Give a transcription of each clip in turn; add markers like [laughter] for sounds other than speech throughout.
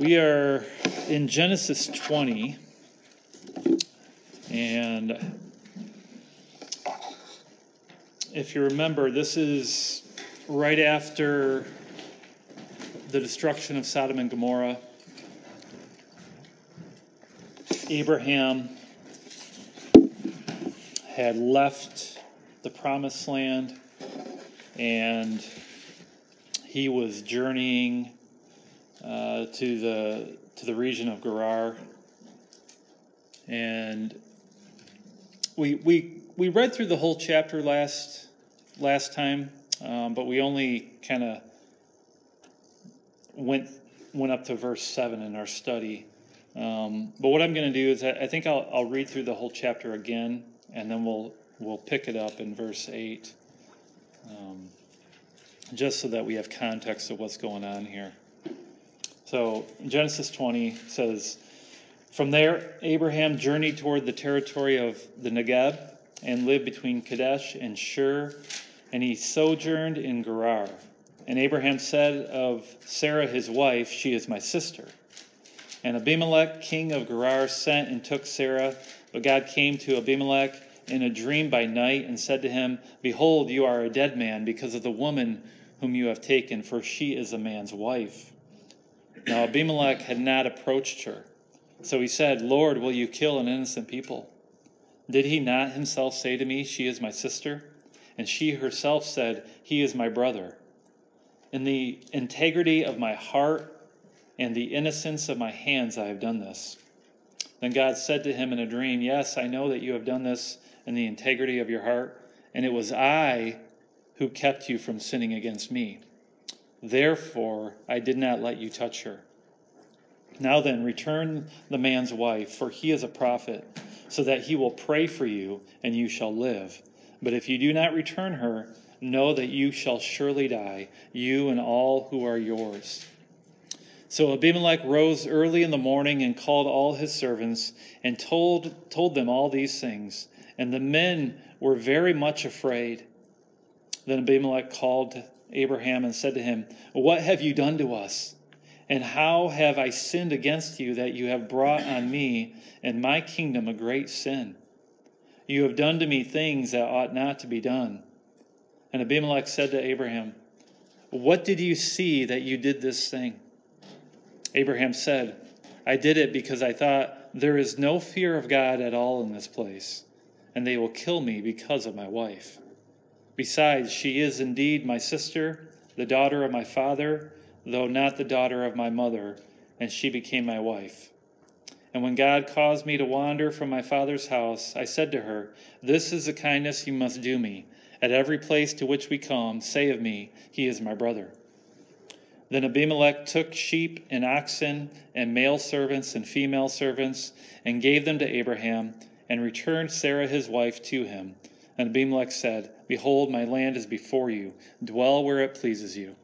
We are in Genesis 20, and if you remember, this is right after the destruction of Sodom and Gomorrah. Abraham had left the promised land and he was journeying uh, to the to the region of Gerar, and we we we read through the whole chapter last last time, um, but we only kind of went went up to verse seven in our study. Um, but what I'm going to do is I, I think I'll, I'll read through the whole chapter again, and then we'll we'll pick it up in verse eight, um, just so that we have context of what's going on here. So Genesis 20 says, From there, Abraham journeyed toward the territory of the Negeb and lived between Kadesh and Shur, and he sojourned in Gerar. And Abraham said of Sarah his wife, She is my sister. And Abimelech, king of Gerar, sent and took Sarah. But God came to Abimelech in a dream by night and said to him, Behold, you are a dead man because of the woman whom you have taken, for she is a man's wife. Now Abimelech had not approached her. So he said, Lord, will you kill an innocent people? Did he not himself say to me, She is my sister? And she herself said, He is my brother. In the integrity of my heart and the innocence of my hands, I have done this. Then God said to him in a dream, Yes, I know that you have done this in the integrity of your heart, and it was I who kept you from sinning against me. Therefore, I did not let you touch her. Now then, return the man's wife, for he is a prophet, so that he will pray for you, and you shall live. But if you do not return her, know that you shall surely die, you and all who are yours. So Abimelech rose early in the morning and called all his servants and told, told them all these things. And the men were very much afraid. Then Abimelech called Abraham and said to him, What have you done to us? And how have I sinned against you that you have brought on me and my kingdom a great sin? You have done to me things that ought not to be done. And Abimelech said to Abraham, What did you see that you did this thing? Abraham said, I did it because I thought, There is no fear of God at all in this place, and they will kill me because of my wife. Besides, she is indeed my sister, the daughter of my father, though not the daughter of my mother, and she became my wife. And when God caused me to wander from my father's house, I said to her, This is the kindness you must do me. At every place to which we come, say of me, He is my brother. Then Abimelech took sheep and oxen and male servants and female servants and gave them to Abraham and returned Sarah his wife to him. And Abimelech said, Behold, my land is before you. Dwell where it pleases you.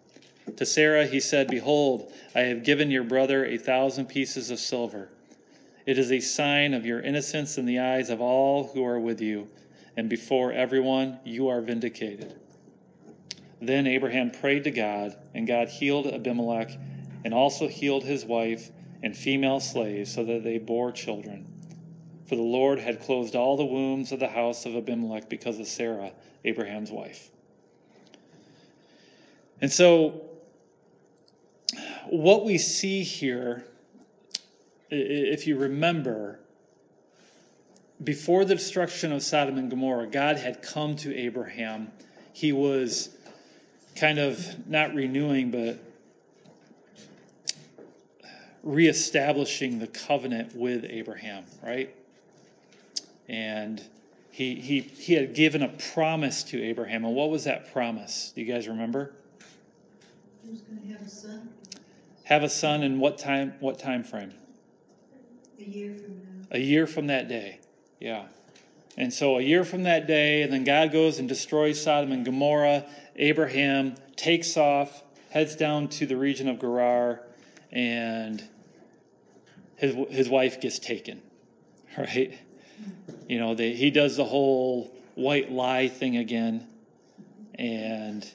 To Sarah he said, Behold, I have given your brother a thousand pieces of silver. It is a sign of your innocence in the eyes of all who are with you, and before everyone you are vindicated. Then Abraham prayed to God, and God healed Abimelech and also healed his wife and female slaves so that they bore children. For the Lord had closed all the wombs of the house of Abimelech because of Sarah, Abraham's wife. And so, what we see here, if you remember, before the destruction of Sodom and Gomorrah, God had come to Abraham. He was kind of not renewing, but reestablishing the covenant with Abraham, right? And he, he, he had given a promise to Abraham. And what was that promise? Do you guys remember? He was going to have a son. Have a son in what time? What time frame? A year from now. A year from that day. Yeah. And so a year from that day, and then God goes and destroys Sodom and Gomorrah. Abraham takes off, heads down to the region of Gerar, and his his wife gets taken. [laughs] Right? You know, they, he does the whole white lie thing again, and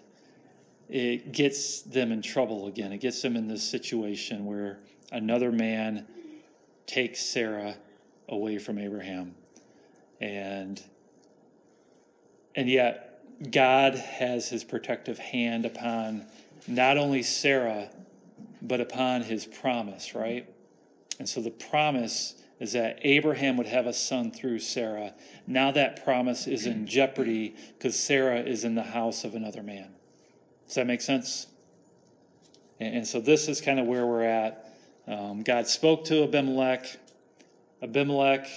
it gets them in trouble again. It gets them in this situation where another man takes Sarah away from Abraham. And and yet God has his protective hand upon not only Sarah, but upon his promise, right? And so the promise is that Abraham would have a son through Sarah. Now that promise is in jeopardy because Sarah is in the house of another man. Does that make sense? And, and so this is kind of where we're at. Um, God spoke to Abimelech. Abimelech,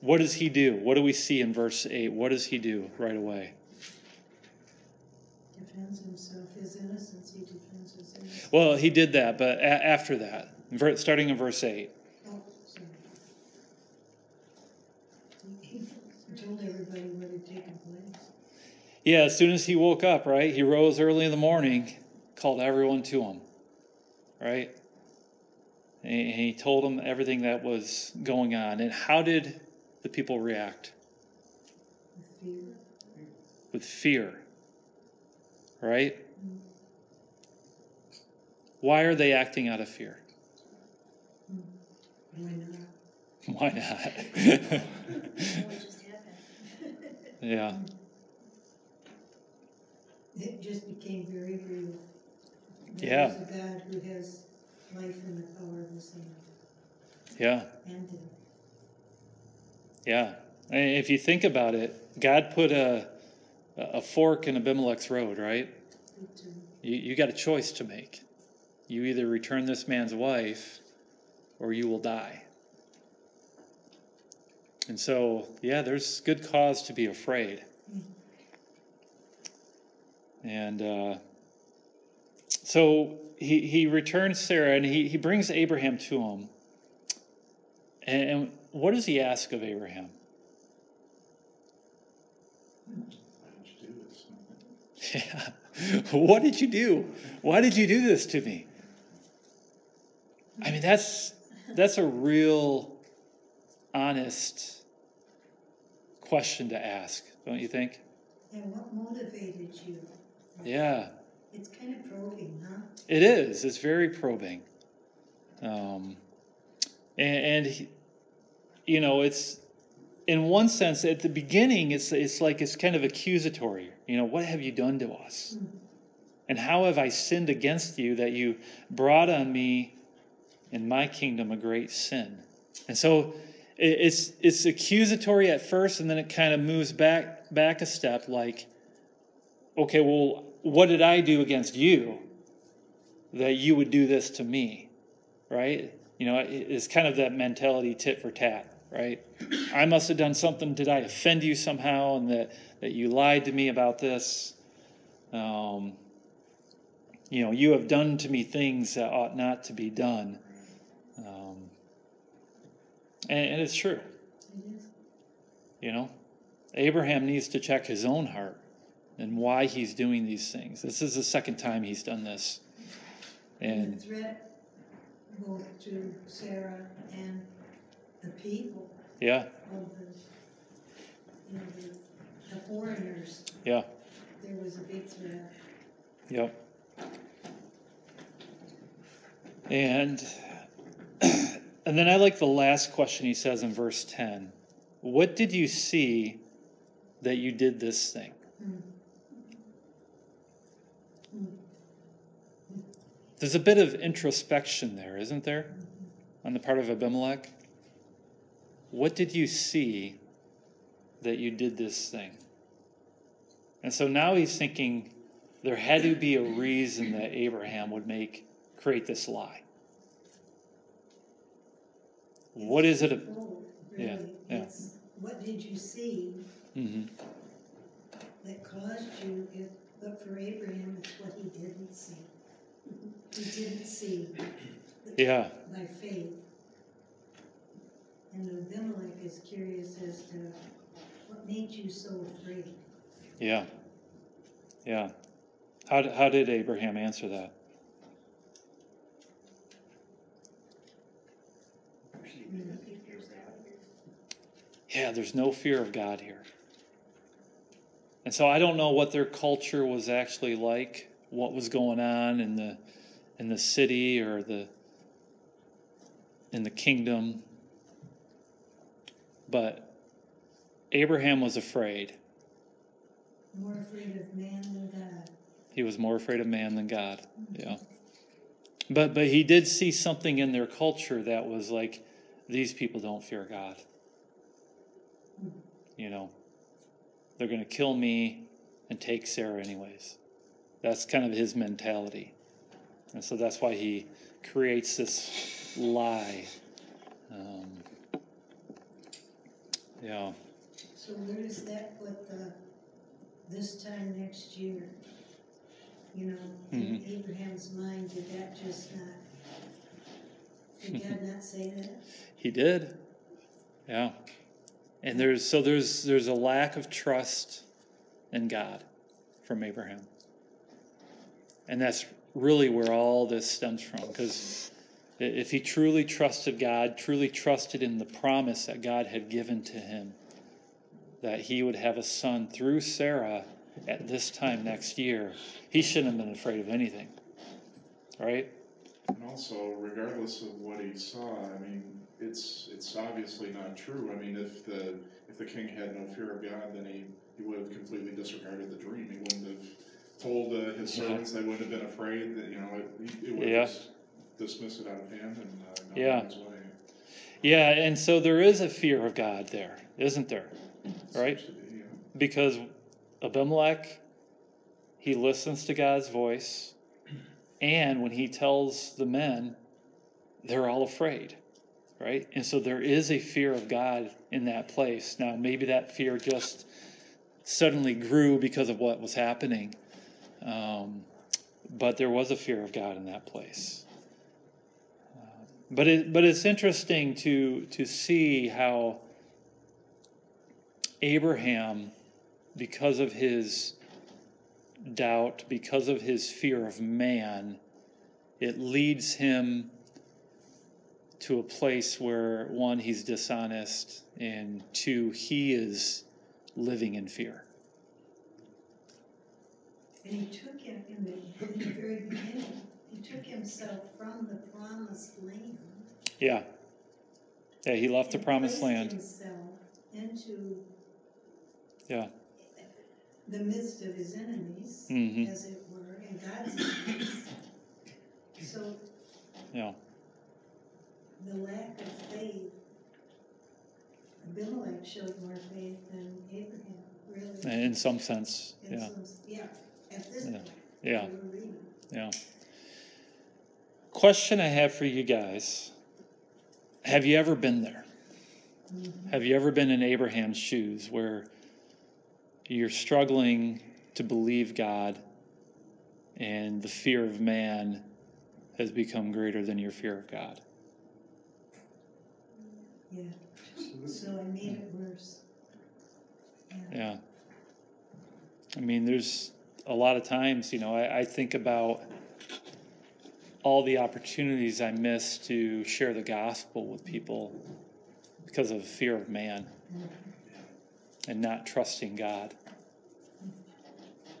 what does he do? What do we see in verse 8? What does he do right away? Defends himself, his innocence, he defends his innocence. Well, he did that, but a- after that, starting in verse 8. Oh, sorry. He he told everybody what had taken place. Yeah, as soon as he woke up, right, he rose early in the morning, called everyone to him, right? And he told them everything that was going on. And how did the people react? With fear. With fear, right? Mm-hmm. Why are they acting out of fear? Mm-hmm. Why not? [laughs] Why not? What just happened? yeah, It just became very real. Yeah. There is a God who has life in the power of his hand yeah, and death. yeah. And if you think about it, God put a, a fork in Abimelech's road, right? You, you got a choice to make. You either return this man's wife or you will die. And so, yeah, there's good cause to be afraid. And uh, so he, he returns Sarah and he, he brings Abraham to him. And, and what does he ask of Abraham? Yeah. [laughs] What did you do? Why did you do this to me? I mean, that's that's a real honest question to ask, don't you think? And what motivated you? Yeah, It's kind of probing, huh? it is. It's very probing. Um, and, and you know, it's in one sense at the beginning, it's it's like it's kind of accusatory. You know, what have you done to us? And how have I sinned against you that you brought on me in my kingdom a great sin? And so it's it's accusatory at first, and then it kind of moves back back a step, like, okay, well, what did I do against you that you would do this to me? Right? You know, it's kind of that mentality tit for tat, right? I must have done something. Did I offend you somehow, and that that you lied to me about this? Um, you know, you have done to me things that ought not to be done. And, and it's true, you know. Abraham needs to check his own heart and why he's doing these things. This is the second time he's done this. And And the threat both to Sarah and the people yeah, of the, you know, the, the foreigners, yeah, there was a big threat. yep. And [clears throat] [clears throat] and then I like the last question he says in verse 10. What did you see that you did this thing? There's a bit of introspection there, isn't there? On the part of Abimelech. What did you see that you did this thing? And so now he's thinking there had to be a reason that Abraham would make create this lie. What is it? Yeah, really, yeah. it's, what did you see hmm that caused you, if, but for Abraham, it's what he didn't see. He didn't see Yeah, by faith. And Abimelech is curious as to what made you so afraid? yeah, yeah. How, how did Abraham answer that? Yeah, there's no fear of God here. And so I don't know what their culture was actually like, what was going on in the in the city or the in the kingdom. But Abraham was afraid. More afraid of man than God. He was more afraid of man than God. Mm-hmm. Yeah. But but he did see something in their culture that was like these people don't fear God. You know, they're going to kill me and take Sarah anyways. That's kind of his mentality. And so that's why he creates this lie. Um, yeah. So where does that put the, this time next year? You know, in Mhm. Abraham's mind, did that just not, say that? He did. Yeah. And there's so there's there's a lack of trust in God from Abraham. And that's really where all this stems from because if he truly trusted God, truly trusted in the promise that God had given to him that he would have a son through Sarah at this time next year, he shouldn't have been afraid of anything. Right? And also, regardless of what he saw, I mean, it's it's obviously not true. I mean, if the if the king had no fear of God, then he, he would have completely disregarded the dream. He wouldn't have told uh, his servants they wouldn't have been afraid. That you know, it, it would Yeah. dismissed it out of hand and uh, Yeah. on his way. Yeah, and so there is a fear of God there, isn't there? Right? Be, yeah. because Abimelech, he listens to God's voice, and when he tells the men, they're all afraid, right? And so there is a fear of God in that place. Now, maybe that fear just suddenly grew because of what was happening, um, but there was a fear of God in that place. But it, but it's interesting to to see how Abraham, because of his doubt, because of his fear of man, it leads him to a place where one, he's dishonest, and two, he is living in fear. And he took him in the, in the very beginning, he took himself from the promised land. Yeah. Yeah, he left the promised land. himself into Yeah. The midst of his enemies, Mhm. as it were, and God's enemies. So Yeah. the lack of faith, Abimelech showed more faith than Abraham, really. In some sense. In Yeah. some- Yeah, at this Yeah. point. Yeah. we were reading. Yeah. Question I have for you guys Have you ever been there? Have you ever been in Abraham's shoes where you're struggling to believe God and the fear of man has become greater than your fear of God? Yeah, so I made it worse. Yeah. Yeah. I mean, there's a lot of times, you know, I, I think about all the opportunities I miss to share the gospel with people because of fear of man mm-hmm. And not trusting God.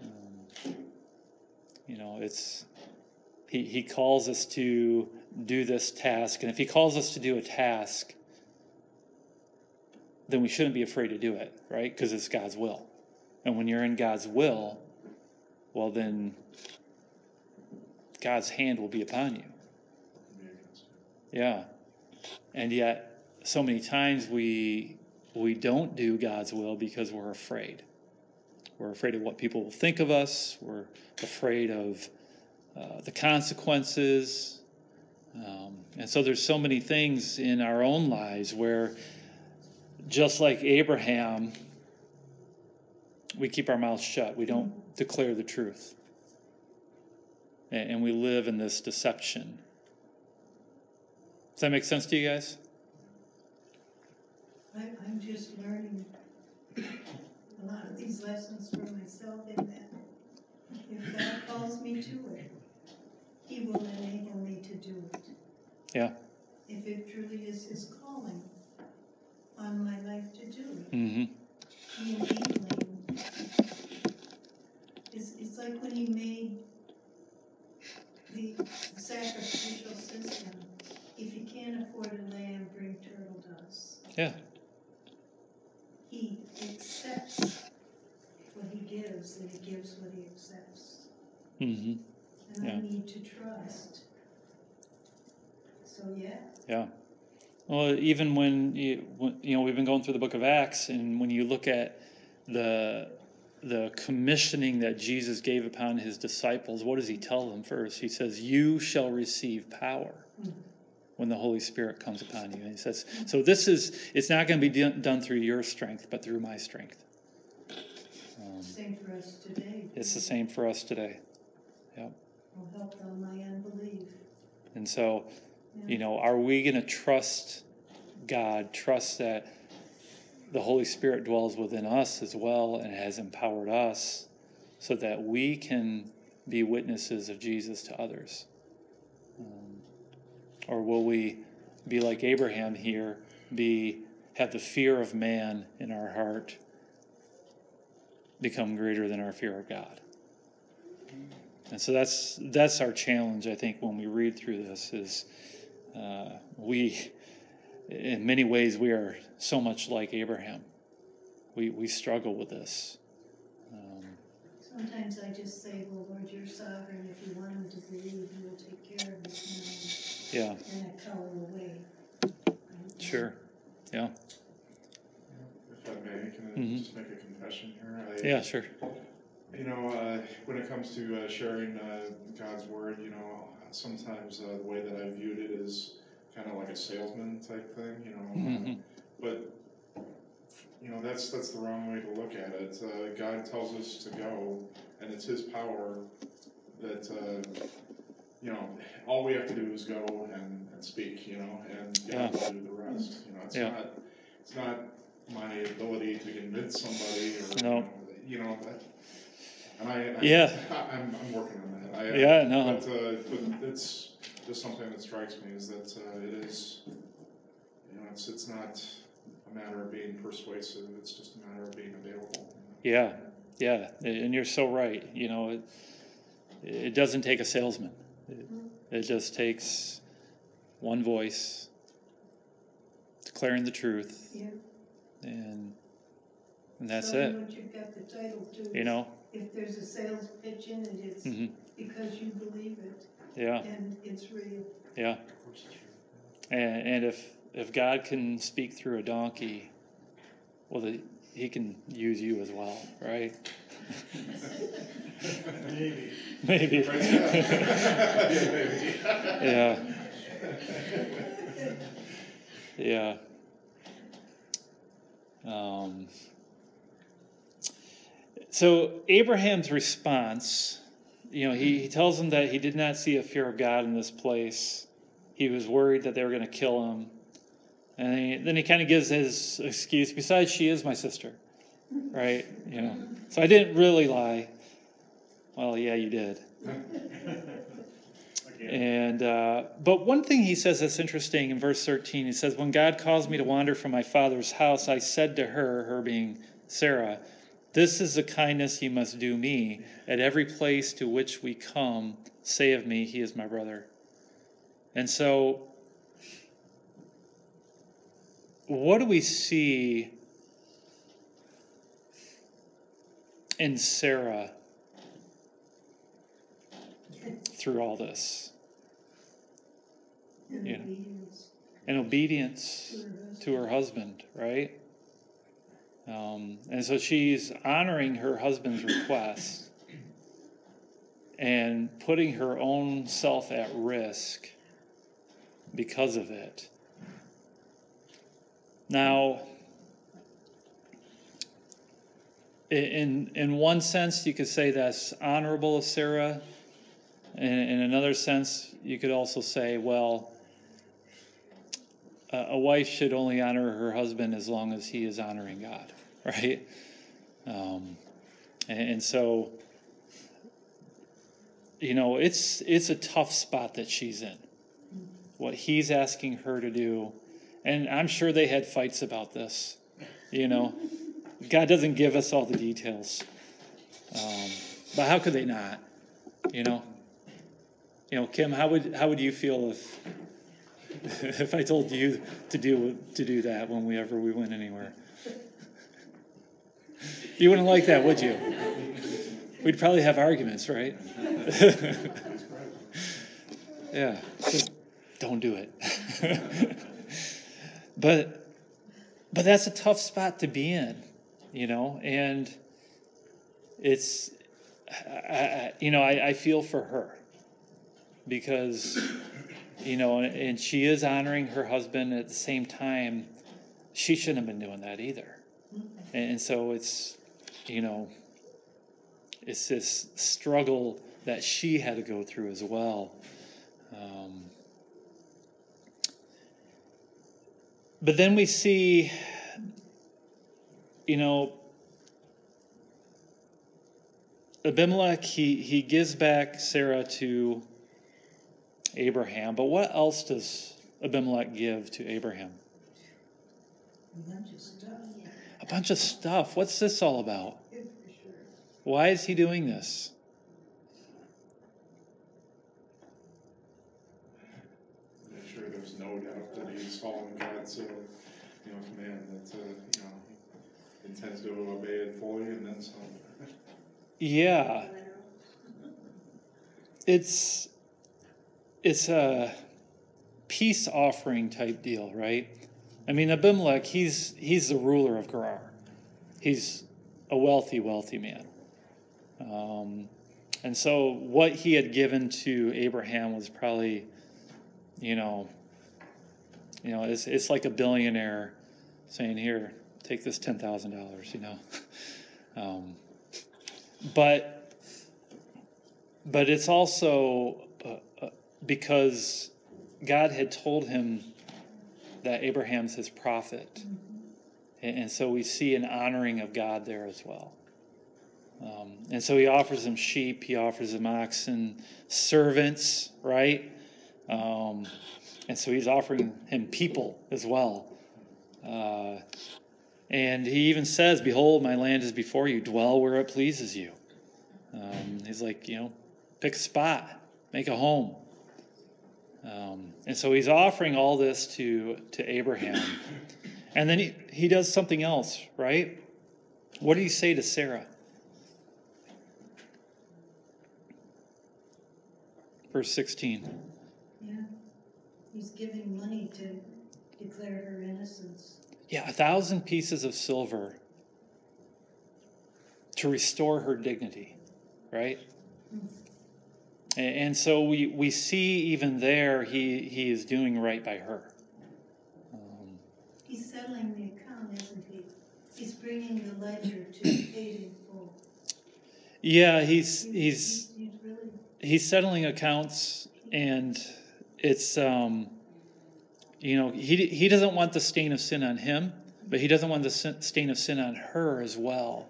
Um, you know, it's, he, he calls us to do this task, and if he calls us to do a task, then we shouldn't be afraid to do it, right? Because it's God's will. And when you're in God's will, well, then God's hand will be upon you. Yeah. And yet, so many times we we don't do God's will because we're afraid. We're afraid of what people will think of us. We're afraid of uh, the consequences. Um, and so there's so many things in our own lives where, just like Abraham, we keep our mouths shut. We don't declare the truth. And, and we live in this deception. Does that make sense to you guys? I, I'm just learning a lot of these lessons for myself in that if God calls me to it, He will enable me to do it. Yeah. If it truly is His calling on my life to do it, Mm-hmm. the enabling. It's, it's like when He made the sacrificial system, if you can't afford a lamb, bring turtle doves. Yeah. He accepts what he gives, and he gives what he accepts. Hmm And I Yeah. need to trust. So, yeah, Yeah. Well, even when you, when, you know, we've been going through the book of Acts, and when you look at the the commissioning that Jesus gave upon his disciples, what does he tell them first? He says, "You shall receive power when the Holy Spirit comes upon you." And he says, "So this is it's not going to be done, done through your strength, but through my strength." Um, same for us today. it's the same for us today. Yep. Will help on my unbelief. And so, Yeah. you know, are we going to trust God, trust that the Holy Spirit dwells within us as well and has empowered us so that we can be witnesses of Jesus to others? Um, or will we be like Abraham here, be have the fear of man in our heart become greater than our fear of God? And so that's that's our challenge, I think, when we read through this is uh, we, in many ways, we are so much like Abraham. We we struggle with this. Um, Sometimes I just say, well, Lord, you're sovereign. If you want him to believe, you'll take care of it. yeah, And then I tell him away. sure, yeah, If I may, can I Mhm. just make a confession here? I- yeah, sure, You know, uh, when it comes to uh, sharing uh, God's word, you know, sometimes uh, the way that I viewed it is kind of like a salesman type thing, you know. Mhm. but you know, that's that's the wrong way to look at it. Uh, God tells us to go, and it's His power that uh, you know. All we have to do is go and, and speak, you know, and God will do the rest. You know, it's Yeah. not it's not my ability to convince somebody or No. you know that. And I, I Yeah. [laughs] I'm, I'm working on that. I, uh, Yeah, no. But, uh, but it's just something that strikes me is that uh, it is, you know, it's it's not a matter of being persuasive. It's just a matter of being available. yeah, yeah, and you're so right. You know, it it doesn't take a salesman. It, it just takes one voice declaring the truth, Yeah. and and that's Tell it. you've the title to. You know, If there's a sales pitch in it, it's hmm because you believe it yeah. and it's real. Yeah, and, and if if God can speak through a donkey, well, the, He can use you as well, right? [laughs] Maybe. Maybe. Yeah, [laughs] maybe. yeah. Yeah. Um, so Abraham's response, you know, he, he tells them that he did not see a fear of God in this place. He was worried that they were going to kill him. And he, then he kind of gives his excuse. Besides, she is my sister, right? You know, so I didn't really lie. Well, yeah, you did. [laughs] And uh, but one thing he says that's interesting in verse thirteen. He says, "When God caused me to wander from my father's house, I said to her, her being Sarah, this is the kindness you must do me. At every place to which we come, say of me, He is my brother." And so, what do we see in Sarah through all this? In Yeah. obedience and obedience to her husband, right? Um, and so she's honoring her husband's request and putting her own self at risk because of it. Now, in in one sense, you could say that's honorable of Sarah. In, in another sense, you could also say, well, a a wife should only honor her husband as long as he is honoring God, [laughs] right? Um, and, and so, you know, it's it's a tough spot that she's in. What he's asking her to do, and I'm sure they had fights about this. You know, God doesn't give us all the details, um, but how could they not? You know, you know, Kim, how would how would you feel if [laughs] if I told you to do to do that whenever we went anywhere. You wouldn't like that, would you? We'd probably have arguments, right? [laughs] yeah, just don't do it. [laughs] but but that's a tough spot to be in, you know, and it's I, you know I, I feel for her because you know and she is honoring her husband at the same time she shouldn't have been doing that either and so it's you know it's this struggle that she had to go through as well um, but then we see you know abimelech he, he gives back sarah to abraham but what else does abimelech give to abraham A bunch of stuff. A bunch of stuff what's this all about Good for sure. why is he doing this I'm sure there's no doubt that he's following God's, uh, you know, command that, uh, you know, he intends to obey it fully and then some. Yeah. It's it's a peace offering type deal, right? I mean Abimelech, he's he's the ruler of Gerar. He's a wealthy, wealthy man. Um, and so what he had given to Abraham was probably, you know, you know, it's it's like a billionaire saying, "Here, take this ten thousand dollars," you know. [laughs] Um, but but it's also uh, uh, because God had told him that Abraham's his prophet, and, and so we see an honoring of God there as well. Um, and so he offers him sheep, he offers him oxen, servants, right? Um, and so he's offering him people as well. Uh, and he even says, Behold, my land is before you, dwell where it pleases you. Um, he's like, you know, pick a spot, make a home. Um, and so he's offering all this to, to Abraham. And then he, he does something else, right? What did he say to Sarah? Verse 16. Yeah. He's giving money to declare her innocence. Yeah, a thousand pieces of silver to restore her dignity, right? A- And so we, we see even there he, he is doing right by her. Um, He's settling the account, isn't he? He's bringing the ledger to [clears throat] paid in full. yeah, he's he's He's really, he's settling accounts, and it's um, you know he he doesn't want the stain of sin on him, but he doesn't want the sin, stain of sin on her as well.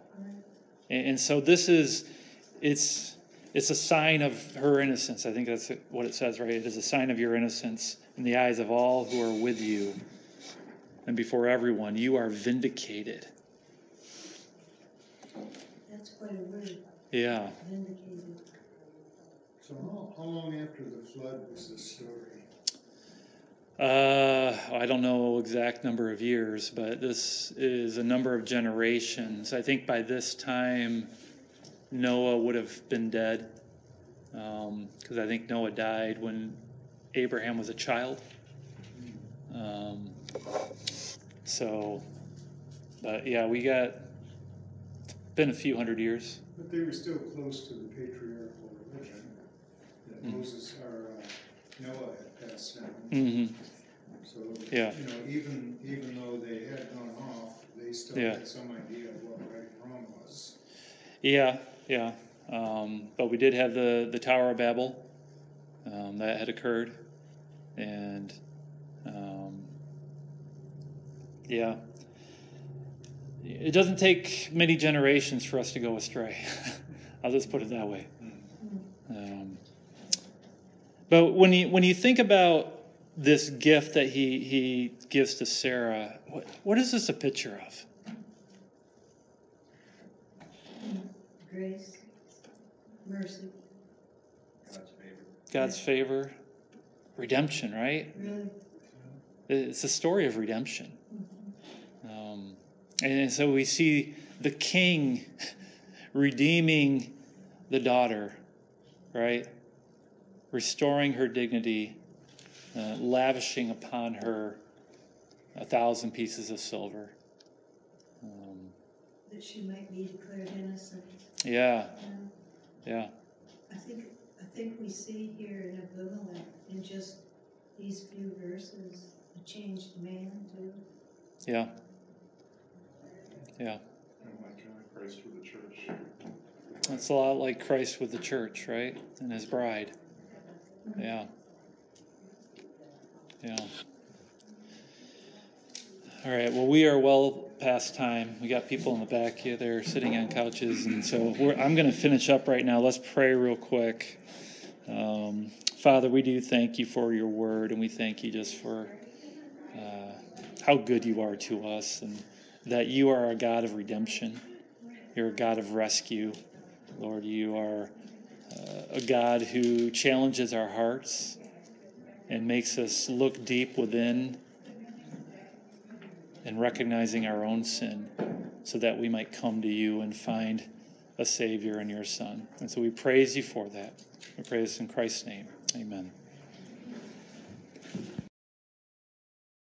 And, and so this is it's it's a sign of her innocence. I think that's what it says, right? It is a sign of your innocence in the eyes of all who are with you, and before everyone, you are vindicated. that's quite a word, Yeah. vindicated. So how, how long after the flood was this story? Uh, I don't know exact number of years, but this is a number of generations. I think by this time, Noah would have been dead, because I think Noah died when Abraham was a child. Um, so, but yeah, we got been a few hundred years. But they were still close to the patriarchal religion that Mhm. Moses, or uh, Noah had passed down. hmm So, Yeah. you know, even, even though they had gone off, they still Yeah. had some idea of what right and wrong was. Yeah, yeah. Um, but we did have the, the Tower of Babel um, that had occurred. And um, yeah, it doesn't take many generations for us to go astray. [laughs] I'll just put it that way. Um, but when you, when you think about this gift that he, he gives to Sarah, what, what is this a picture of? Grace, mercy, God's favor, God's favor. redemption, right? really, It's a story of redemption. Um, and so we see the king redeeming the daughter, right? Restoring her dignity, uh, lavishing upon her a thousand pieces of silver. Um, That she might be declared innocent. Yeah, And yeah, I think, I think we see here in Abimelech, in just these few verses, a changed man too. yeah, yeah. My Christ with the church. That's a lot like Christ with the church, right? And his bride. Mm-hmm. Yeah. Yeah. All right. Well, we are well past time. We got people in the back here. They're sitting on couches, and so I'm going to finish up right now. Let's pray real quick. Um, Father, we do thank you for your word, and we thank you just for uh, how good you are to us, and that you are a God of redemption. You're a God of rescue. Lord, you are uh, a God who challenges our hearts and makes us look deep within and recognizing our own sin so that we might come to you and find a Savior in your Son. And so we praise you for that. We praise in Christ's name. Amen.